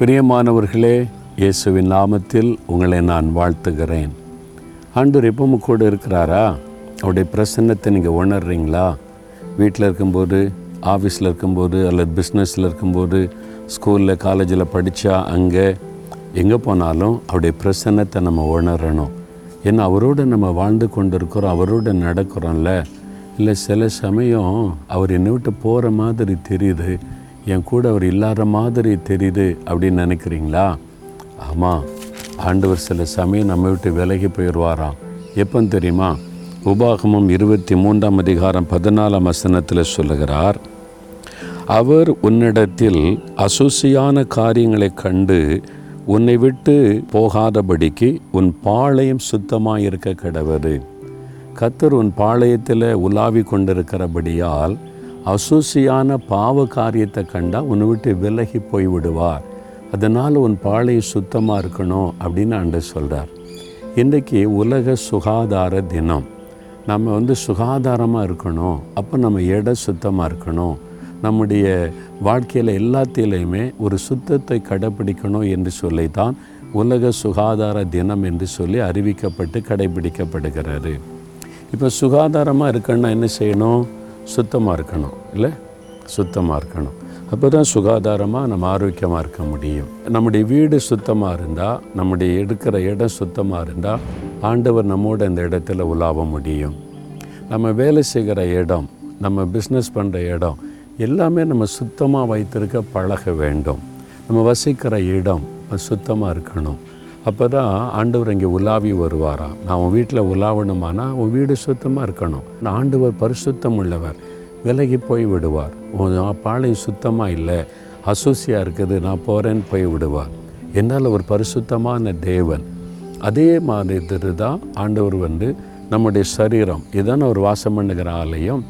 பிரியமானவர்களே இயேசுவின் நாமத்தில் உங்களை நான் வாழ்த்துகிறேன். ஆண்டவர் எப்பவும் கூட இருக்கிறாரா? அவருடைய பிரசன்னத்தை நீங்கள் உணர்றீங்களா? வீட்டில் இருக்கும்போது ஆஃபீஸில் இருக்கும்போது அல்லது பிஸ்னஸில் இருக்கும்போது ஸ்கூலில் காலேஜில் படித்தா அங்கே எங்கே போனாலும் அவருடைய பிரசன்னத்தை நம்ம உணரணும். ஏன்னா அவரோடு நம்ம வாழ்ந்து கொண்டு இருக்கிறோம் அவரோடு நடக்கிறோம்ல. இல்லை சில சமயம் அவர் என்னை விட்டு போகிற மாதிரி தெரியுது. என் கூட அவர் இல்லாத மாதிரி தெரியுது அப்படின்னு நினைக்கிறீங்களா? ஆமாம் ஆண்டவர் சில சமயம் நம்ம விட்டு விலகி போயிடுவாராம். எப்போன்னு தெரியுமா? உபாகமம் இருபத்தி மூன்றாம் அதிகாரம் பதினாலாம் வசனத்தில் சொல்லுகிறார் அவர் உன்னிடத்தில் அசுசியான காரியங்களை கண்டு உன்னை விட்டு போகாதபடிக்கு உன் பாளையம் சுத்தமாக இருக்க கிடவது கத்தர் உன் பாளையத்தில் உலாவி கொண்டிருக்கிறபடியால் அசூசியான பாவ காரியத்தை கண்டால் உன்னை விட்டு விலகி போய் விடுவார் அதனால் உன் பாளையம் சுத்தமாக இருக்கணும் அப்படின்னு ஆண்டு சொல்கிறார் இன்றைக்கி உலக சுகாதார தினம். நம்ம வந்து சுகாதாரமாக இருக்கணும். அப்போ நம்ம எடை சுத்தமாக இருக்கணும். நம்முடைய வாழ்க்கையில் எல்லாத்திலையுமே ஒரு சுத்தத்தை கடைப்பிடிக்கணும் என்று சொல்லித்தான் உலக சுகாதார தினம் என்று சொல்லி அறிவிக்கப்பட்டு கடைபிடிக்கப்படுகிறது. இப்போ சுகாதாரமாக இருக்கணும்னா என்ன செய்யணும்? சுத்தமாக இருக்கணும் இல்லை? சுத்தமாக இருக்கணும். அப்போ தான் சுகாதாரமாக நம்ம ஆரோக்கியமாக இருக்க முடியும். நம்முடைய வீடு சுத்தமாக இருந்தால் நம்முடைய எடுக்கிற இடம் சுத்தமாக இருந்தால் ஆண்டவர் நம்மோட இந்த இடத்துல உலாவ முடியும். நம்ம வேலை செய்கிற இடம் நம்ம பிஸ்னஸ் பண்ணுற இடம் எல்லாமே நம்ம சுத்தமாக வைத்திருக்க பழக வேண்டும். நம்ம வசிக்கிற இடம் சுத்தமாக இருக்கணும். அப்போ தான் ஆண்டவர் இங்கே உலாவி வருவாராம். நான் உன் வீட்டில் உலாவணுமானா உன் வீடு சுத்தமாக இருக்கணும். நான் ஆண்டவர் பரிசுத்தம் உள்ளவர் விலகி போய் விடுவார். உன் பாலை சுத்தமாக இல்லை அசூசியாக இருக்குது நான் போகிறேன்னு போய் விடுவார். என்னால் ஒரு பரிசுத்தமான தேவன். அதே மாதிரி தான் ஆண்டவர் வந்து நம்முடைய சரீரம். இதான ஒரு வாசம் பண்ணுகிற ஆலயம்.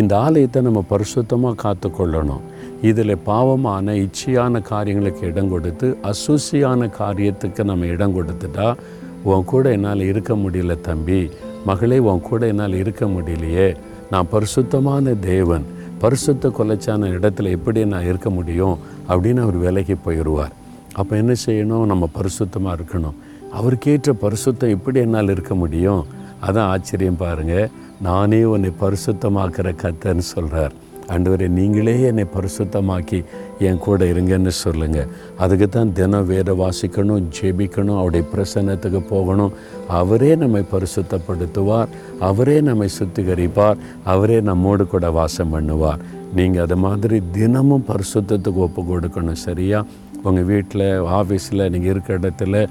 இந்த ஆலயத்தை நம்ம பரிசுத்தமாக காத்துக்கொள்ளணும். இதில் பாவமான இச்சையான காரியங்களுக்கு இடம் கொடுத்து அசூசியான காரியத்துக்கு நம்ம இடம் கொடுத்துட்டா உன் கூட என்னால் இருக்க முடியல தம்பி. மகளே உன் கூட என்னால் இருக்க முடியலையே. நான் பரிசுத்தமான தேவன். பரிசுத்த கொலைச்சான இடத்துல எப்படி நான் இருக்க முடியும்? அப்படின்னு அவர் விலகி போயிடுவார். அப்போ என்ன செய்யணும்? நம்ம பரிசுத்தமாக இருக்கணும். அவருக்கேற்ற பரிசுத்தம் எப்படி என்னால் இருக்க முடியும்? அதான் ஆச்சரியம் பாருங்கள் நானே உன்னை பரிசுத்தமாக்குற கத்தன்னு சொல்கிறார் ஆண்டவரே நீங்களே என்னை பரிசுத்தமாக்கி என் கூட இருங்கன்னு சொல்லுங்கள் அதுக்கு தான் தினம் வேத வாசிக்கணும் ஜெபிக்கணும் அவருடைய பிரசன்னத்துக்கு போகணும். அவரே நம்மை பரிசுத்தப்படுத்துவார். அவரே நம்மை சுத்திகரிப்பார். அவரே நம்மோடு கூட வாசம் பண்ணுவார். நீங்கள் அது மாதிரி தினமும் பரிசுத்தத்துக்கு ஒப்பு கொடுக்கணும் சரியா? உங்கள் வீட்டில் ஆஃபீஸில் நீங்கள் இருக்கிற இடத்துல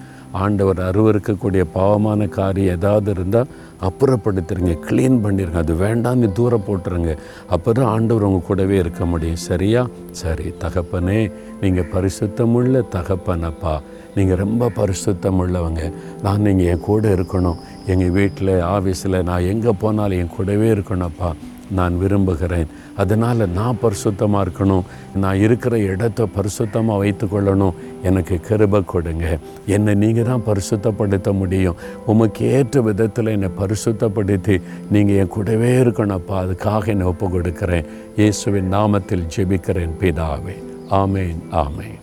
ஆண்டவர் அருவருக்கக்கூடிய பாவமான காரியம் ஏதாவது இருந்தால் அப்புறப்படுத்துருங்க க்ளீன் பண்ணிடுங்க அது வேண்டாம்னு தூரம் போட்டுருங்க. அப்போ தான் ஆண்டவர் உங்கள் கூடவே இருக்க முடியும். சரியா? சரி தகப்பனே நீங்கள் பரிசுத்தமுள்ள தகப்பனப்பா. நீங்கள் ரொம்ப பரிசுத்தம் உள்ளவங்க நான் நீங்கள் என் கூட இருக்கணும். எங்கள் வீட்டில் ஆஃபீஸில் நான் எங்கே போனாலும் என் கூடவே இருக்கணும்ப்பா. நான் விரும்புகிறேன். அதனால் நான் பரிசுத்தமாக இருக்கணும். நான் இருக்கிற இடத்த பரிசுத்தமாக வைத்துக்கொள்ளணும் எனக்கு கிருப கொடுங்க. என்னை நீங்கள் தான் பரிசுத்தப்படுத்த முடியும். உமக்கு ஏற்ற விதத்தில் என்னை பரிசுத்தப்படுத்தி நீங்கள் என் கூடவே இருக்கணும்ப்பா அதுக்காக என்னை ஒப்பு கொடுக்குறேன். இயேசுவின் நாமத்தில் ஜெபிக்கிறேன் பிதாவே. ஆமேன் ஆமேன்.